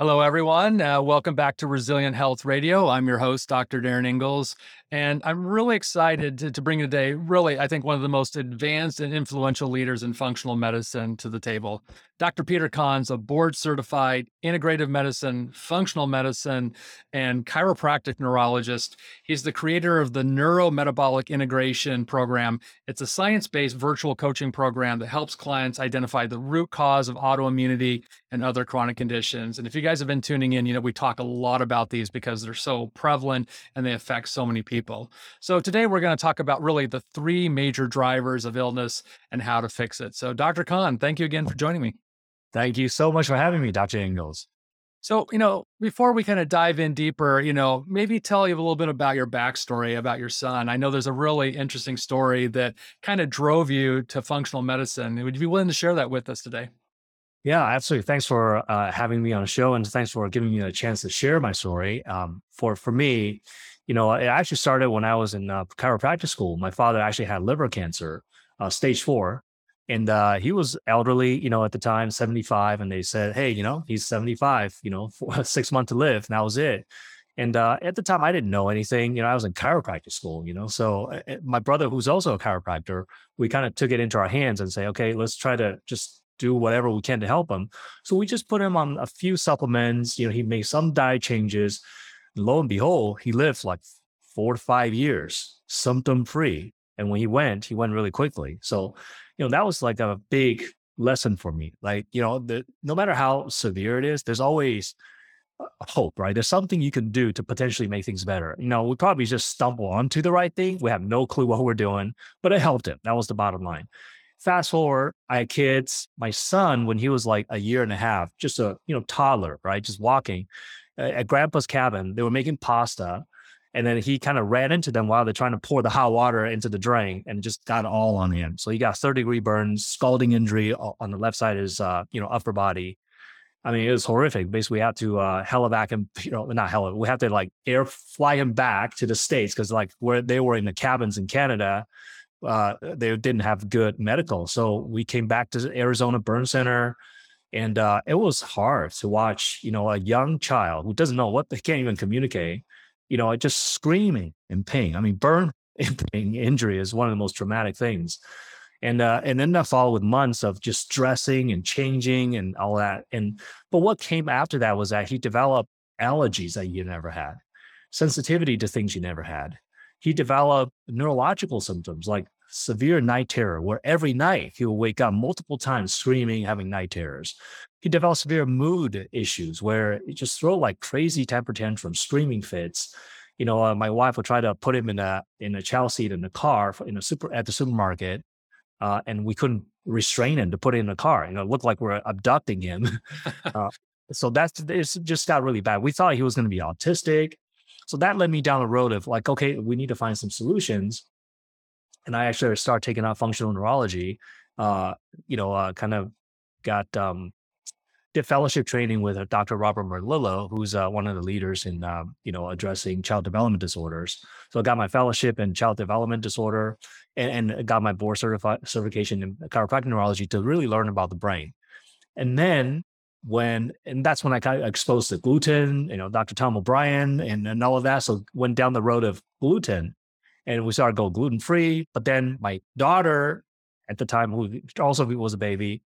Hello, everyone. Uh, welcome back to Resilient Health Radio. I'm your host, Dr. Darin Ingels, and I'm really excited to, to, bring today, really, I think, one of the most advanced and influential leaders in functional medicine to the table. Dr. Peter Kan's a board certified integrative medicine, functional medicine, and chiropractic neurologist. He's the creator of the Neurometabolic Integration Program. It's a science based virtual coaching program that helps clients identify the root cause of autoimmunity and other chronic conditions. And if you guys have been tuning in, you know, we talk a lot about these because they're so prevalent and they affect so many people. So today we're going to talk about really the three major drivers of illness and how to fix it. So, Dr. Kan, thank you again for joining me. Thank you so much for having me, Dr. Ingels. So, you know, before we kind of dive in deeper, you know, maybe tell you a little bit about your backstory about your son. I know there's a really interesting story that kind of drove you to functional medicine. Would you be willing to share that with us today? Yeah, absolutely. Thanks for uh, having me on the show, and thanks for giving me a chance to share my story. Um, for for me, you know, it actually started when I was in uh, chiropractic school. My father actually had liver cancer, uh, stage four, and uh, he was elderly, you know, at the time, 75. And they said, hey, you know, he's 75, you know, four, six months to live. And that was it. And uh, at the time, I didn't know anything. You know, I was in chiropractic school, you know. So uh, my brother, who's also a chiropractor, we kind of took it into our hands and say, okay, let's try to just do whatever we can to help him. So we just put him on a few supplements. You know, he made some diet changes. Lo and behold, he lived like four to five years, symptom free. And when he went, he went really quickly. So you know, that was like a big lesson for me. Like, you know, the, no matter how severe it is, there's always hope, right? There's something you can do to potentially make things better. You know, we probably just stumble onto the right thing. We have no clue what we're doing, but it helped him. That was the bottom line. Fast forward, I had kids. My son, when he was like a year and a half, just a you know toddler, right, just walking at grandpa's cabin, they were making pasta and then he kind of ran into them while they're trying to pour the hot water into the drain and just got all on him. So he got third degree burns, scalding injury on the left side of his, uh, you know, upper body. I mean, it was horrific. Basically, we had to uh, helivac him, you know, not hell, we had to like air fly him back to the States because like where they were in the cabins in Canada, uh, they didn't have good medical. So we came back to Arizona Burn Center. And uh, it was hard to watch, you know, a young child who doesn't know what they can't even communicate you know, just screaming in pain. I mean, burn pain injury is one of the most traumatic things. And uh, and then that followed with months of just dressing and changing and all that. And but what came after that was that he developed allergies that you never had, sensitivity to things you never had. He developed neurological symptoms like severe night terror, where every night he will wake up multiple times screaming, having night terrors. He developed severe mood issues where he just throw like crazy temper tantrums, screaming fits. You know, uh, my wife would try to put him in a in a child seat in the car in a super at the supermarket, uh, and we couldn't restrain him to put it in the car. You know, it looked like we're abducting him. uh, so that's it just got really bad. We thought he was going to be autistic. So that led me down the road of like, okay, we need to find some solutions and I actually started taking on functional neurology. Uh, you know, uh, kind of got um, did fellowship training with uh, Dr. Robert Melillo, who's uh, one of the leaders in um, you know addressing child development disorders. So I got my fellowship in child development disorder, and, and got my board certification in chiropractic neurology to really learn about the brain. And then when and that's when I got exposed to gluten, you know, Dr. Tom O'Bryan and, and all of that. So went down the road of gluten and we started going gluten free. But then my daughter at the time, who also was a baby,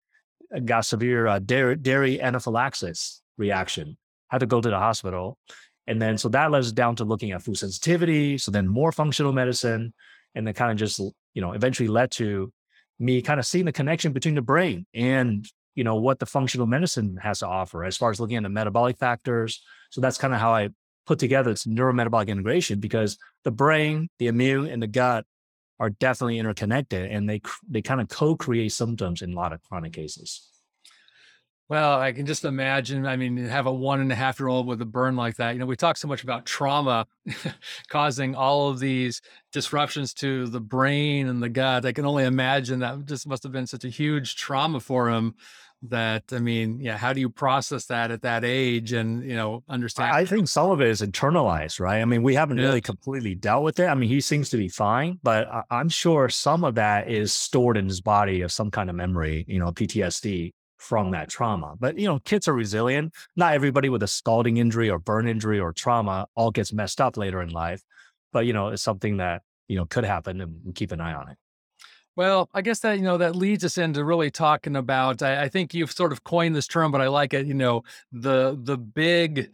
uh, got severe uh, dairy, dairy anaphylaxis reaction, had to go to the hospital. And then, so that led us down to looking at food sensitivity. So then more functional medicine. And then kind of just, you know, eventually led to me kind of seeing the connection between the brain and, you know, what the functional medicine has to offer as far as looking at the metabolic factors. So that's kind of how I put together it's neurometabolic integration because the brain, the immune, and the gut are definitely interconnected, and they they kind of co-create symptoms in a lot of chronic cases. Well, I can just imagine. I mean, have a one and a half year old with a burn like that. You know, we talk so much about trauma causing all of these disruptions to the brain and the gut. I can only imagine that just must have been such a huge trauma for him that i mean yeah how do you process that at that age and you know understand i think some of it is internalized right i mean we haven't yeah. really completely dealt with it i mean he seems to be fine but I- i'm sure some of that is stored in his body of some kind of memory you know ptsd from that trauma. But you know, kids are resilient. Not everybody with a scalding injury or burn injury or trauma all gets messed up later in life. But you know, it's something that you know could happen, and keep an eye on it. Well, I guess that you know that leads us into really talking about. I, I think you've sort of coined this term, but I like it. You know, the the big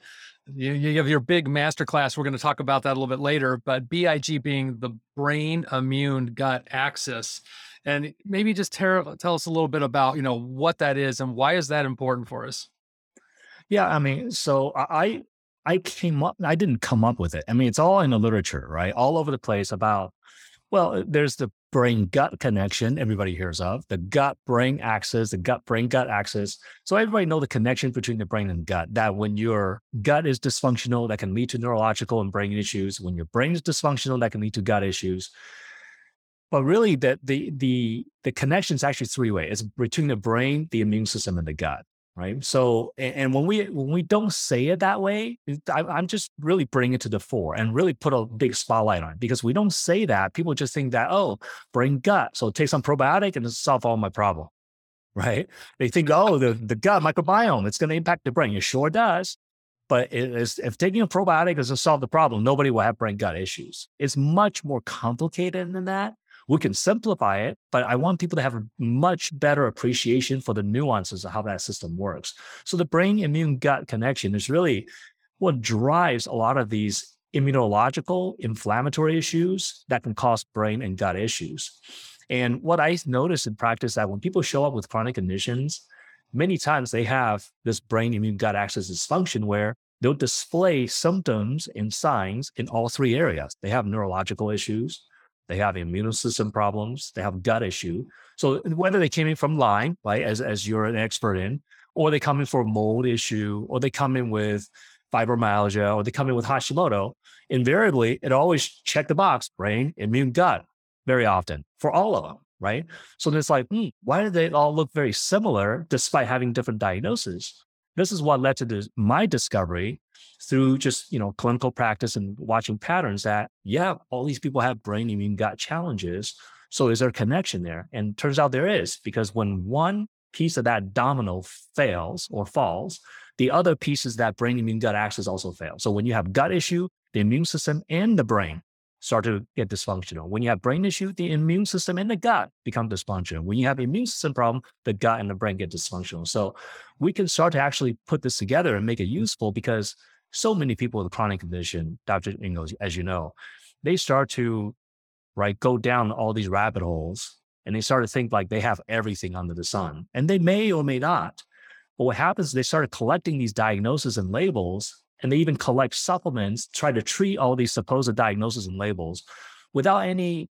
you, you have your big masterclass. We're going to talk about that a little bit later, but BIG being the brain immune gut axis. And maybe just tell, tell us a little bit about, you know, what that is and why is that important for us? Yeah, I mean, so I I came up I didn't come up with it. I mean, it's all in the literature, right? All over the place about well, uh, there's the brain gut connection everybody hears of, the gut brain axis, the gut brain gut axis. So everybody know the connection between the brain and gut. That when your gut is dysfunctional, that can lead to neurological and brain issues. When your brain is dysfunctional, that can lead to gut issues. But really, the the the the connection is actually three way. It's between the brain, the immune system, and the gut right? So and when we when we don't say it that way I, am just really bringing it to the fore and really put a big spotlight on it because we don't say that people just think that oh brain gut so take some probiotic and solve all my problem right? They think oh the, the gut microbiome it's going to impact the brain. It sure does but is, if taking a probiotic doesn't solve the problem nobody will have brain gut issues. It's much more complicated than that we can simplify it, but I want people to have a much better appreciation for the nuances of how that system works. So the brain immune gut connection is really what drives a lot of these immunological inflammatory issues that can cause brain and gut issues. And what I notice in practice that when people show up with chronic conditions, many times they have this brain immune gut axis dysfunction where they'll display symptoms and signs in all three areas. They have neurological issues, they have immune system problems, they have gut issue. So whether they came in from Lyme, right, as, as you're an expert in, or they come in for a mold issue, or they come in with fibromyalgia, or they come in with Hashimoto, invariably it always check the box, brain, immune, gut, very often for all of them, right? So it's like, hmm, why do they all look very similar despite having different diagnoses? This is what led to my discovery through just you know clinical practice and watching patterns that yeah all these people have brain immune gut challenges. So is there a connection there? And turns out there is because when one piece of that domino fails or falls the other pieces that brain immune gut axis also fail. So when you have gut issue the immune system and the brain start to get dysfunctional. When you have brain issue, the immune system and the gut become dysfunctional. When you have immune system problem, the gut and the brain get dysfunctional. So we can start to actually put this together and make it useful because so many people with chronic condition, Dr. Ingels, as you know, they start to right go down all these rabbit holes and they start to think like they have everything under the sun. And they may or may not. But what happens is they started collecting these diagnoses and labels, and they even collect supplements, try to treat all these supposed diagnoses and labels without any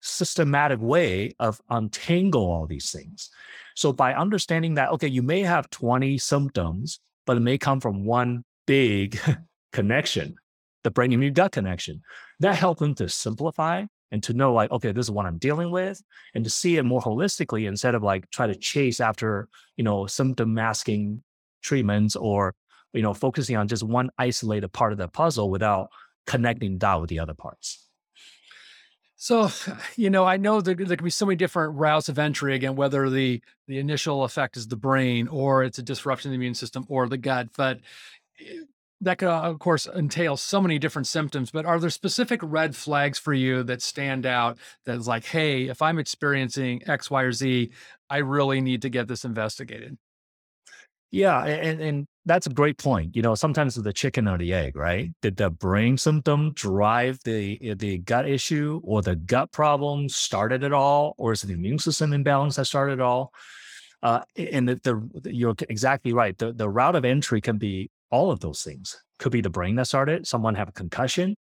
systematic way of untangle all these things. So by understanding that, okay, you may have 20 symptoms, but it may come from one big connection, the brain immune gut connection. That helped them to simplify and to know like, okay, this is what I'm dealing with, and to see it more holistically instead of like try to chase after, you know, symptom masking treatments or, you know, focusing on just one isolated part of the puzzle without connecting that with the other parts. So, you know, I know there, there, can be so many different routes of entry again, whether the the initial effect is the brain or it's a disruption of the immune system or the gut. But eh, that could, of course, entail so many different symptoms, but are there specific red flags for you that stand out that's like, hey, if I'm experiencing X, Y, or Z, I really need to get this investigated? Yeah. And, and that's a great point. You know, sometimes it's the chicken or the egg, right? Did the brain symptom drive the, the gut issue or the gut problem started it all? Or is it the immune system imbalance that started it all? Uh, and the, the, you're exactly right. The, the route of entry can be all of those things. Could be the brain that started. Someone have a concussion,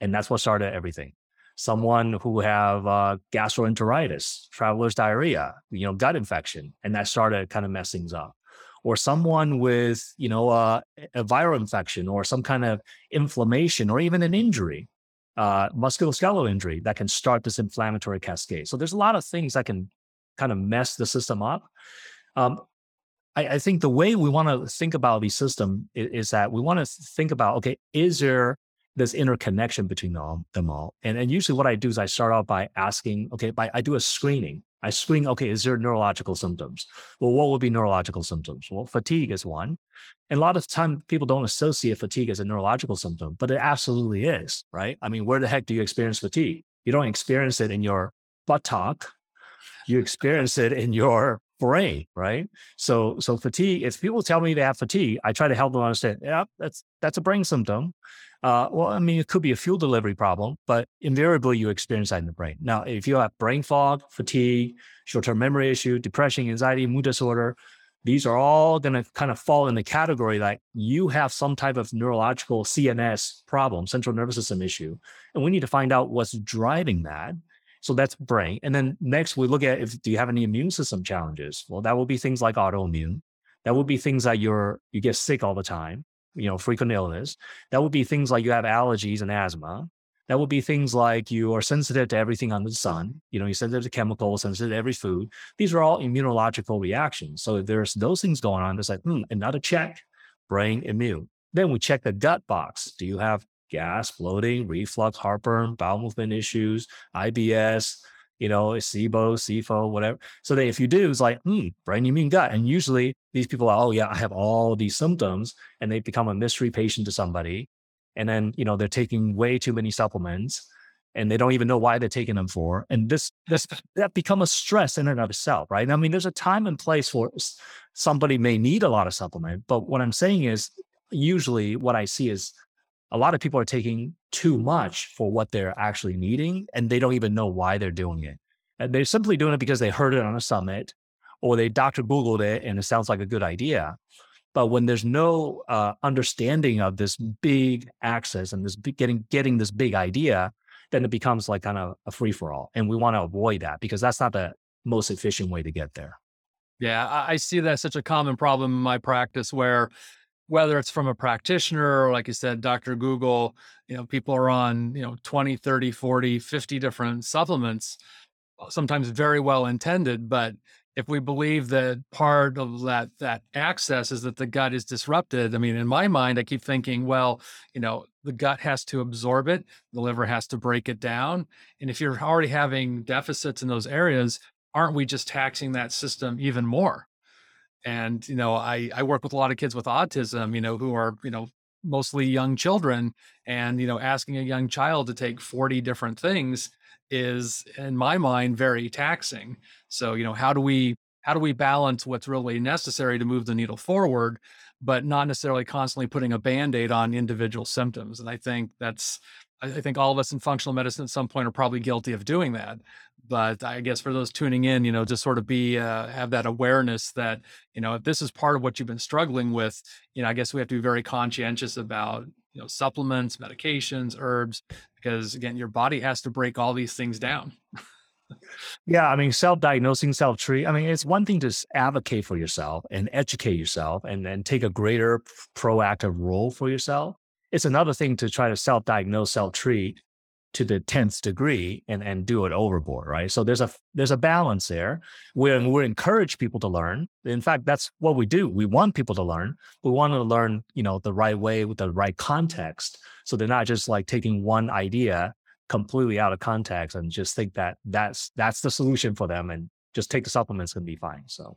and that's what started everything. Someone who have uh, gastroenteritis, traveler's diarrhea, you know, gut infection, and that started kind of mess things up. Or someone with, you know, a viral infection or some kind of inflammation or even an injury, uh, musculoskeletal injury that can start this inflammatory cascade. So there's a lot of things that can kind of mess the system up. Um, I, I think the way we want to think about the system is, is that we want to think about okay, is there this interconnection between them, them all? And, and usually what I do is I start out by asking, okay, by, I do a screening. I screen, okay, is there neurological symptoms? Well, what would be neurological symptoms? Well, fatigue is one. And a lot of time people don't associate fatigue as a neurological symptom, but it absolutely is, right? I mean, where the heck do you experience fatigue? You don't experience it in your buttock. You experience it in your brain, right? So, so fatigue. If people tell me they have fatigue, I try to help them understand. Yeah, that's that's a brain symptom. Uh, well, I mean, it could be a fuel delivery problem, but invariably you experience that in the brain. Now, if you have brain fog, fatigue, short-term memory issue, depression, anxiety, mood disorder, these are all going to kind of fall in the category that you have some type of neurological CNS problem, central nervous system issue, and we need to find out what's driving that. So that's brain. And then next we look at if do you have any immune system challenges? Well, that will be things like autoimmune. That would be things that you're you get sick all the time, you know, frequent illness. That would be things like you have allergies and asthma. That would be things like you are sensitive to everything under the sun. You know, you're sensitive to chemicals, sensitive to every food. These are all immunological reactions. So if there's those things going on, it's like, hmm, another check, brain immune. Then we check the gut box. Do you have gas, bloating, reflux, heartburn, bowel movement issues, IBS, you know, SIBO, SIFO, whatever. So that if you do, it's like, hmm, brain immune gut. And usually these people are, oh yeah, I have all these symptoms, and they become a mystery patient to somebody. And then, you know, they're taking way too many supplements and they don't even know why they're taking them for. And this, this, that become a stress in and of itself, right? I mean, there's a time and place for somebody may need a lot of supplement, but what I'm saying is usually what I see is a lot of people are taking too much for what they're actually needing and they don't even know why they're doing it. And they're simply doing it because they heard it on a summit or they Dr. Googled it and it sounds like a good idea. But when there's no uh, understanding of this big axis and this getting getting this big idea, then it becomes like kind of a free for all. And we want to avoid that because that's not the most efficient way to get there. Yeah, I see that such a common problem in my practice where whether it's from a practitioner or like you said dr google you know people are on you know 20 30 40 50 different supplements uh, sometimes very well intended but if we believe that part of that that axis is that the gut is disrupted i mean in my mind i keep thinking well you know the gut has to absorb it the liver has to break it down and if you're already having deficits in those areas aren't we just taxing that system even more and you know i i work with a lot of kids with autism you know who are you know mostly young children and you know asking a young child to take 40 different things is in my mind very taxing. So you know how do we how do we balance what's really necessary to move the needle forward but not necessarily constantly putting a band-aid on individual symptoms? And i think that's i think all of us in functional medicine at some point are probably guilty of doing that but I guess for those tuning in, you know, just sort of be uh, have that awareness that you know if this is part of what you've been struggling with, you know, I guess we have to be very conscientious about you know supplements, medications, herbs, because again, your body has to break all these things down. yeah, I mean, self-diagnosing, self-treat. I mean, it's one thing to advocate for yourself and educate yourself, and then take a greater proactive role for yourself. It's another thing to try to self-diagnose, self-treat, to the 10th degree and, and do it overboard, right? So there's a there's a balance there. We we encourage people to learn. In fact, that's what we do. We want people to learn. We want to learn, you know, the right way with the right context. So they're not just like taking one idea completely out of context and just think that that's that's the solution for them and just take the supplements and be fine. So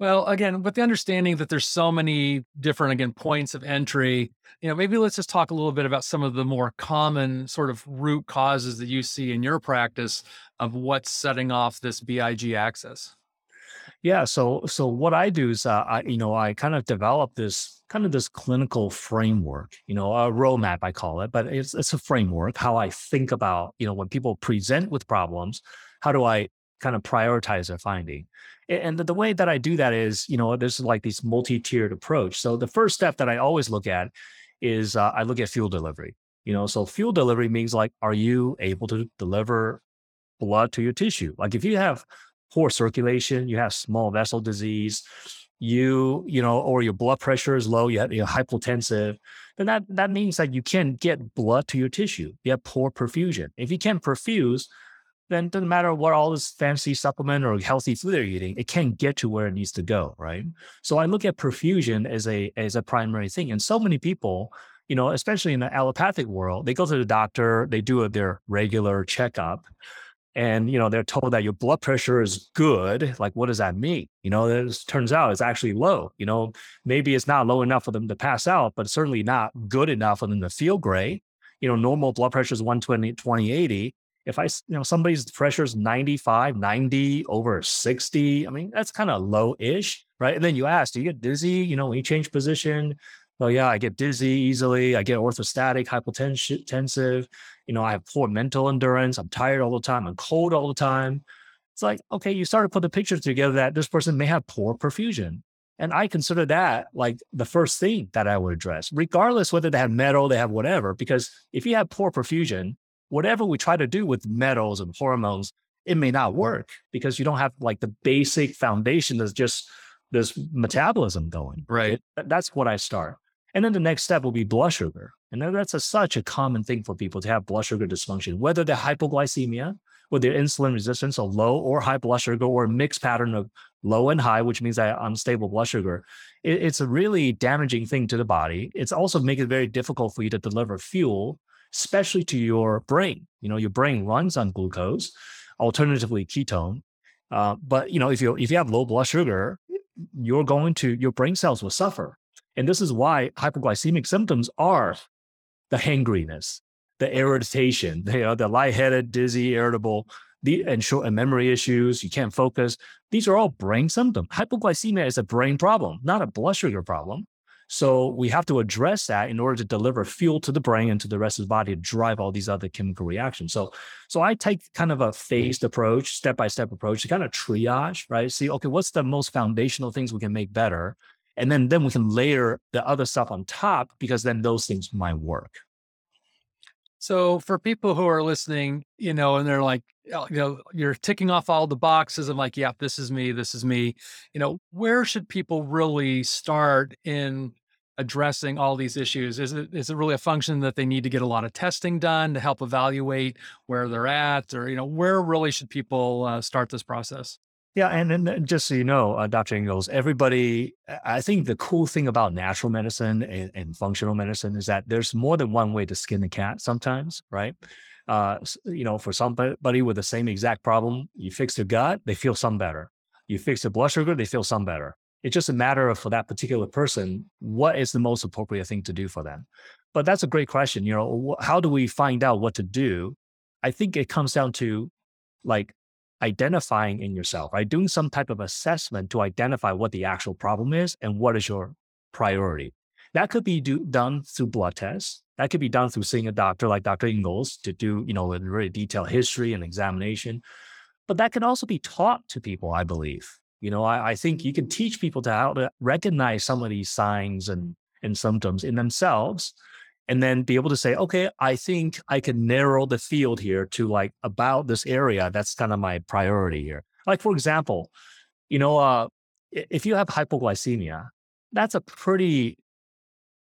well, again, with the understanding that there's so many different, again, points of entry, you know, maybe let's just talk a little bit about some of the more common sort of root causes that you see in your practice of what's setting off this BIG axis. Yeah. So, so what I do is, uh, I, you know, I kind of develop this kind of this clinical framework, you know, a roadmap, I call it, but it's, it's a framework, how I think about, you know, when people present with problems, how do I kind of prioritize their finding. And the, way that I do that is, you know, there's like this multi-tiered approach. So the first step that I always look at is uh, I look at fuel delivery. You know, so fuel delivery means like, are you able to deliver blood to your tissue? Like if you have poor circulation, you have small vessel disease, you, you know, or your blood pressure is low, you have, you're hypotensive, then that, that means that you can't get blood to your tissue. You have poor perfusion. If you can't perfuse, then it doesn't matter what all this fancy supplement or healthy food they're eating, it can't get to where it needs to go, right? So I look at perfusion as a as a primary thing. And so many people, you know, especially in the allopathic world, they go to the doctor, they do their regular checkup, and you know they're told that your blood pressure is good like what does that mean you know it turns out it's actually low you know maybe it's not low enough for them to pass out but certainly not good enough for them to feel great you know normal blood pressure is 120 2080 if i you know somebody's pressure is 95 90 over 60 i mean that's kind of low-ish right and then you ask do you get dizzy you know when you change position well, yeah, I get dizzy easily. I get orthostatic, hypotensive. You know, I have poor mental endurance. I'm tired all the time. I'm cold all the time. It's like, okay, you start to put the pictures together that this person may have poor perfusion. And I consider that like the first thing that I would address, regardless whether they have metal, they have whatever. Because if you have poor perfusion, whatever we try to do with metals and hormones, it may not work because you don't have like the basic foundation that's just this metabolism going. Right. That's what I start. And then the next step will be blood sugar. And that's a, such a common thing for people to have blood sugar dysfunction, whether they're hypoglycemia, whether they're insulin resistance, or low or high blood sugar, or a mixed pattern of low and high, which means that unstable blood sugar. It, it's a really damaging thing to the body. It's also making it very difficult for you to deliver fuel, especially to your brain. You know, your brain runs on glucose, alternatively ketone. Uh, but you know, if you if you have low blood sugar, you're going to your brain cells will suffer and this is why hypoglycemic symptoms are the hangriness, the irritation, the, uh, the lightheaded, dizzy, irritable, the, and short and memory issues. You can't focus. These are all brain symptoms. Hypoglycemia is a brain problem, not a blood sugar problem. So we have to address that in order to deliver fuel to the brain and to the rest of the body to drive all these other chemical reactions. So, so I take kind of a phased approach, step by step approach to kind of triage, right? See, okay, what's the most foundational things we can make better? and then then we can layer the other stuff on top because then those things might work so for people who are listening you know and they're like you know you're ticking off all the boxes i'm like yeah this is me this is me you know where should people really start in addressing all these issues is it is it really a function that they need to get a lot of testing done to help evaluate where they're at or you know where really should people uh, start this process yeah, and, and just so you know, uh, Dr. Ingels, everybody, I think the cool thing about natural medicine and, and, functional medicine is that there's more than one way to skin the cat sometimes, right? Uh, you know, for somebody with the same exact problem, you fix their gut, they feel some better. You fix their blood sugar, they feel some better. It's just a matter of for that particular person, what is the most appropriate thing to do for them? But that's a great question. You know, how do we find out what to do? I think it comes down to like identifying in yourself, right? Doing some type of assessment to identify what the actual problem is and what is your priority. That could be do, done through blood tests. That could be done through seeing a doctor like Dr. Ingels to do, you know, a really detailed history and examination. But that can also be taught to people, I believe. You know, I, I think you can teach people to how to recognize some of these signs and, and symptoms in themselves and then be able to say, okay, I think I can narrow the field here to like about this area. That's kind of my priority here. Like, for example, you know, uh, if you have hypoglycemia, that's a pretty,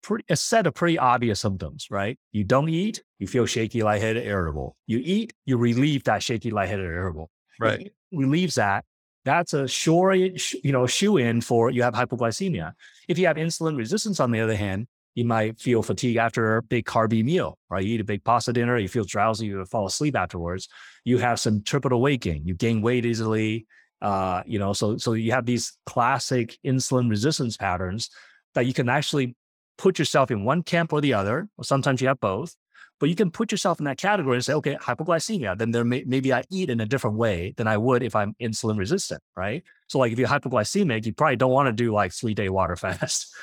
pretty, a set of pretty obvious symptoms, right? You don't eat, you feel shaky, lightheaded, irritable. You eat, you relieve that shaky, lightheaded, irritable. Right. relieves that. That's a sure, you know, shoe in for you have hypoglycemia. If you have insulin resistance, on the other hand, you might feel fatigue after a big carby meal, right? You eat a big pasta dinner, you feel drowsy, you fall asleep afterwards. You have some triple gain, you gain weight easily. Uh, you know, so so you have these classic insulin resistance patterns that you can actually put yourself in one camp or the other, or sometimes you have both. But you can put yourself in that category and say, okay, hypoglycemia, then there may, maybe I eat in a different way than I would if I'm insulin resistant, right? So like if you're hypoglycemic, you probably don't want to do like three day water fast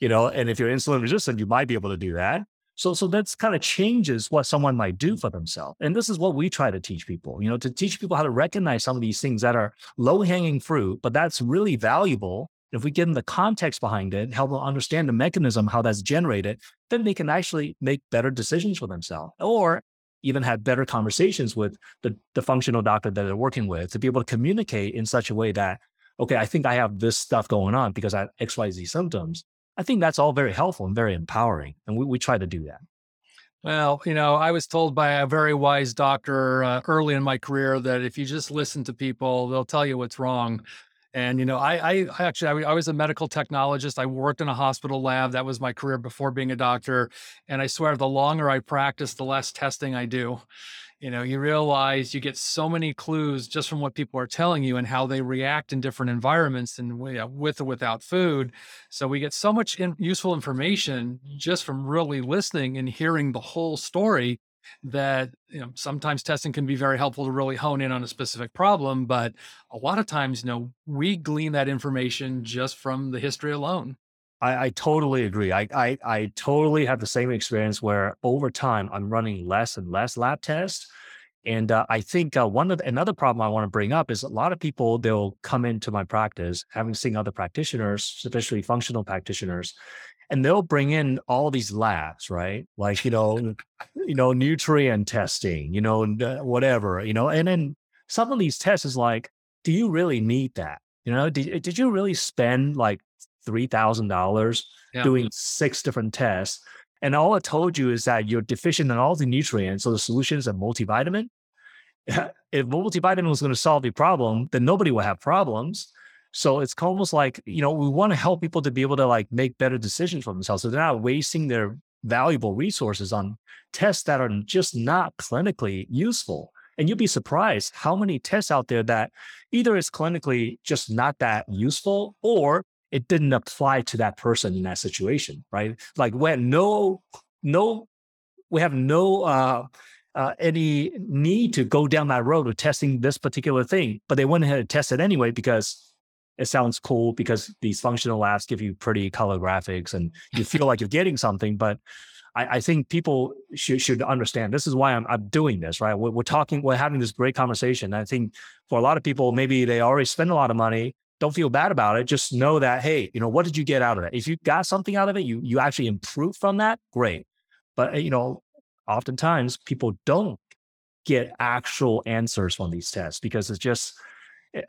you know, and if you're insulin resistant, you might be able to do that. So, so that's kind of changes what someone might do for themselves. And this is what we try to teach people, you know, to teach people how to recognize some of these things that are low hanging fruit, but that's really valuable. If we give them the context behind it, help them understand the mechanism, how that's generated, then they can actually make better decisions for themselves or even have better conversations with the, the functional doctor that they're working with to be able to communicate in such a way that, okay, I think I have this stuff going on because I have XYZ symptoms I think that's all very helpful and very empowering. And we, we try to do that. Well, you know, I was told by a very wise doctor uh, early in my career that if you just listen to people, they'll tell you what's wrong. And you know, I, I, I actually I, I, was a medical technologist. I worked in a hospital lab. That was my career before being a doctor. And I swear, the longer I practice, the less testing I do. you know, you realize you get so many clues just from what people are telling you and how they react in different environments and with or without food. So we get so much in, useful information just from really listening and hearing the whole story that you know sometimes testing can be very helpful to really hone in on a specific problem but a lot of times you know we glean that information just from the history alone I, I, totally agree. I, I, I totally have the same experience where over time I'm running less and less lab tests. And uh, I think uh, one of the, another problem I want to bring up is a lot of people they'll come into my practice, having seen other practitioners, especially functional practitioners, and they'll bring in all these labs, right? Like you know, you know, nutrient testing, you know, uh, whatever, you know, and then some of these tests is like, do you really need that? You know, did, did you really spend like $3,000 doing six different tests. And all it told you is that you're deficient in all the nutrients. So the solution is a multivitamin. if multivitamin was going to solve the problem, then nobody will have problems. So it's almost like, you know, we want to help people to be able to like make better decisions for themselves. So they're not wasting their valuable resources on tests that are just not clinically useful. And you'd be surprised how many tests out there that either is clinically just not that useful or it didn't apply to that person in that situation, right? Like when no, no, we have no uh, uh, any need to go down that road of testing this particular thing, but they went ahead and tested anyway because it sounds cool because these functional labs give you pretty color graphics and you feel like you're getting something. But I, I, think people should should understand this is why I'm, I'm doing this, right? We're, we're talking, we're having this great conversation. I think for a lot of people, maybe they already spend a lot of money don't feel bad about it. Just know that, hey, you know, what did you get out of it? If you got something out of it, you you actually improve from that, great. But you know, oftentimes people don't get actual answers from these tests because it's just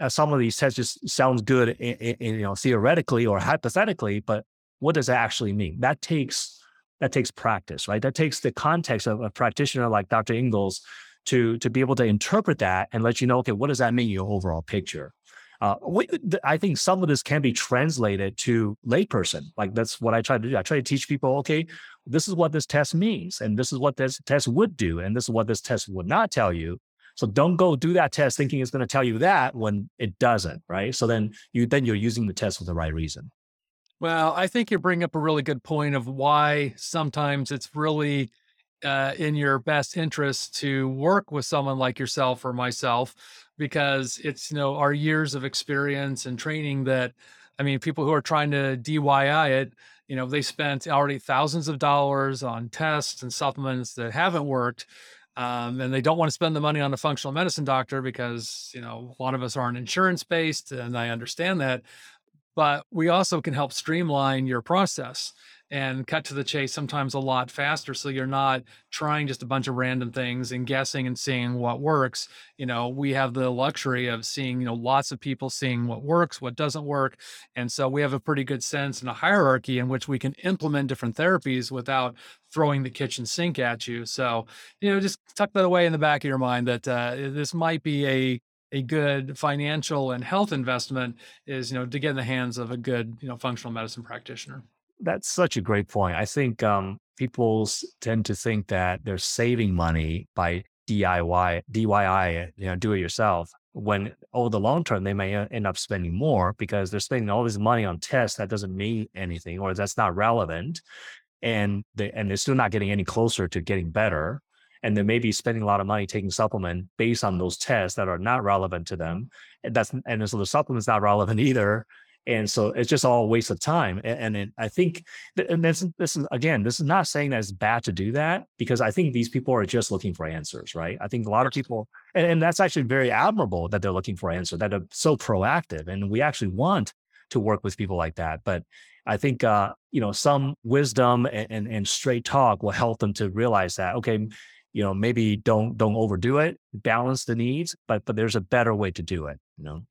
some of these tests just sounds good, in, in, you know, theoretically or hypothetically, but what does that actually mean? That takes that takes practice, right? That takes the context of a practitioner like Dr. Ingels to to be able to interpret that and let you know, okay, what does that mean in your overall picture? Uh, we, I think some of this can be translated to layperson. Like that's what I try to do. I try to teach people, okay, this is what this test means, and this is what this test would do, and this is what this test would not tell you. So don't go do that test thinking it's going to tell you that when it doesn't, right? So then you then you're using the test for the right reason. Well, I think you bring up a really good point of why sometimes it's really uh, in your best interest to work with someone like yourself or myself because it's you know our years of experience and training that i mean people who are trying to DIY it you know they spent already thousands of dollars on tests and supplements that haven't worked um, and they don't want to spend the money on a functional medicine doctor because you know a lot of us aren't insurance based and i understand that but we also can help streamline your process and cut to the chase sometimes a lot faster so you're not trying just a bunch of random things and guessing and seeing what works. You know we have the luxury of seeing you know lots of people seeing what works what doesn't work and so we have a pretty good sense and a hierarchy in which we can implement different therapies without throwing the kitchen sink at you. So you know just tuck that away in the back of your mind that uh, this might be a a good financial and health investment is you know to get in the hands of a good you know functional medicine practitioner that's such a great point. I think um, people tend to think that they're saving money by DIY, DIY, you know, do it yourself. When over the long term, they may uh, end up spending more because they're spending all this money on tests that doesn't mean anything or that's not relevant, and they and they're still not getting any closer to getting better. And they may be spending a lot of money taking supplement based on those tests that are not relevant to them. And that's and so the supplement's not relevant either and so it's just all a waste of time and, and i think and this, this is again this is not saying that it's bad to do that because i think these people are just looking for answers right? I think a lot of people and, and that's actually very admirable that they're looking for answers that are so proactive and we actually want to work with people like that but i think uh, you know some wisdom and, and, and straight talk will help them to realize that okay you know maybe don't don't overdo it balance the needs but but there's a better way to do it you know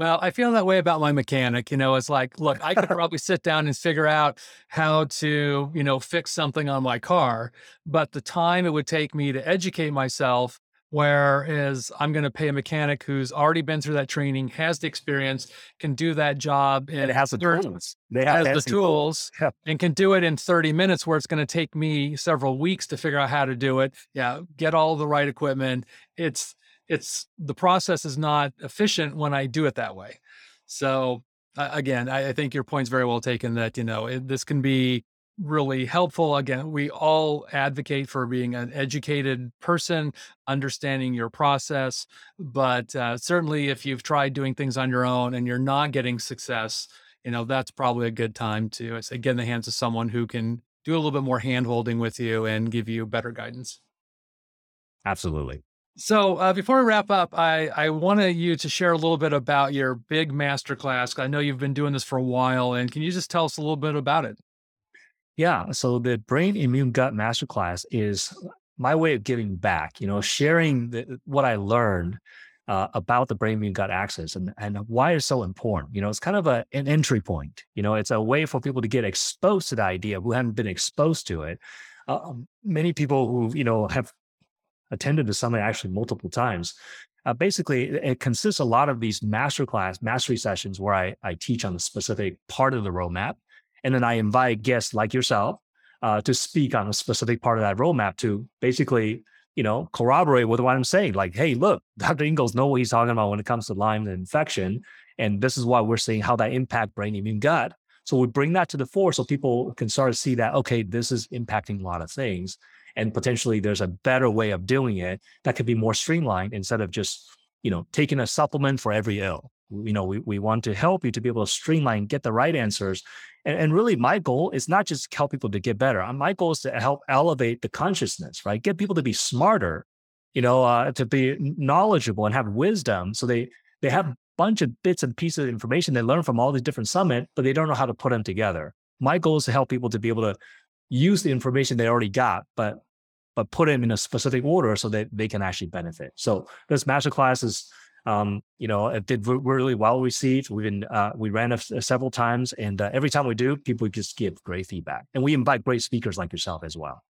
well, I feel that way about my mechanic. You know, it's like, look, I could probably sit down and figure out how to, you know, fix something on my car, but the time it would take me to educate myself Whereas I'm going to pay a mechanic who's already been through that training, has the experience, can do that job, and it has the tools. They have has the tools yeah. and can do it in 30 minutes, where it's going to take me several weeks to figure out how to do it. Yeah, get all the right equipment. It's it's the process is not efficient when I do it that way. So uh, again, I, I, think your point's very well taken. That you know it, this can be really helpful. Again, we all advocate for being an educated person, understanding your process. But uh, certainly, if you've tried doing things on your own and you're not getting success, you know, that's probably a good time to get in the hands of someone who can do a little bit more hand holding with you and give you better guidance. Absolutely. So uh, before we wrap up, I, I wanted you to share a little bit about your big masterclass. I know you've been doing this for a while, and can you just tell us a little bit about it? Yeah. So the Brain Immune Gut Masterclass is my way of giving back, you know, sharing the, what I learned uh, about the brain immune gut axis and, and why it's so important. You know, it's kind of a, an entry point. You know, it's a way for people to get exposed to the idea who haven't been exposed to it. Uh, um, many people who, you know, have attended the summit actually multiple times. Uh, basically, it consists a lot of these masterclass mastery sessions where I, I teach on a specific part of the roadmap and then I invite guests like yourself uh, to speak on a specific part of that roadmap to basically, you know, corroborate with what I'm saying. Like, hey, look, Dr. Ingels know what he's talking about when it comes to Lyme infection. And this is why we're seeing how that impact brain immune gut. So we bring that to the fore so people can start to see that, okay, this is impacting a lot of things. And potentially there's a better way of doing it that could be more streamlined instead of just, you know, taking a supplement for every ill. You know we, we want to help you to be able to streamline get the right answers. And, and really my goal is not just help people to get better. Uh, my goal is to help elevate the consciousness right? Get people to be smarter you know uh, to be knowledgeable and have wisdom so they they have a bunch of bits and pieces of information they learn from all these different summit but they don't know how to put them together. My goal is to help people to be able to use the information they already got but but put them in a specific order so that they can actually benefit so this masterclass is um, you know, it did really well received. We've been, uh, we ran it several times, and uh, every time we do, people just give great feedback, and we invite great speakers like yourself as well.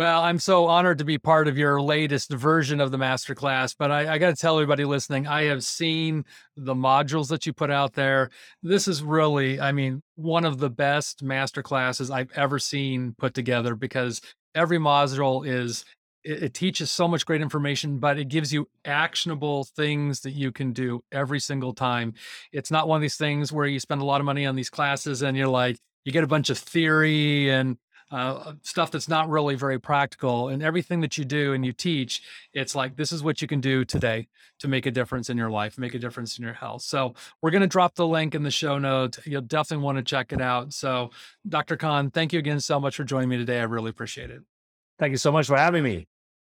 Well, I'm so honored to be part of your latest version of the masterclass. But I, I got to tell everybody listening, I have seen the modules that you put out there. This is really, I mean, one of the best masterclasses I've ever seen put together because every module is it, it, teaches so much great information, but it gives you actionable things that you can do every single time. It's not one of these things where you spend a lot of money on these classes and you're like, you get a bunch of theory and uh, stuff that's not really very practical. And everything that you do and you teach, it's like, this is what you can do today to make a difference in your life, make a difference in your health. So we're going to drop the link in the show notes. You'll definitely want to check it out. So, Dr. Kan, thank you again so much for joining me today. I really appreciate it. Thank you so much for having me.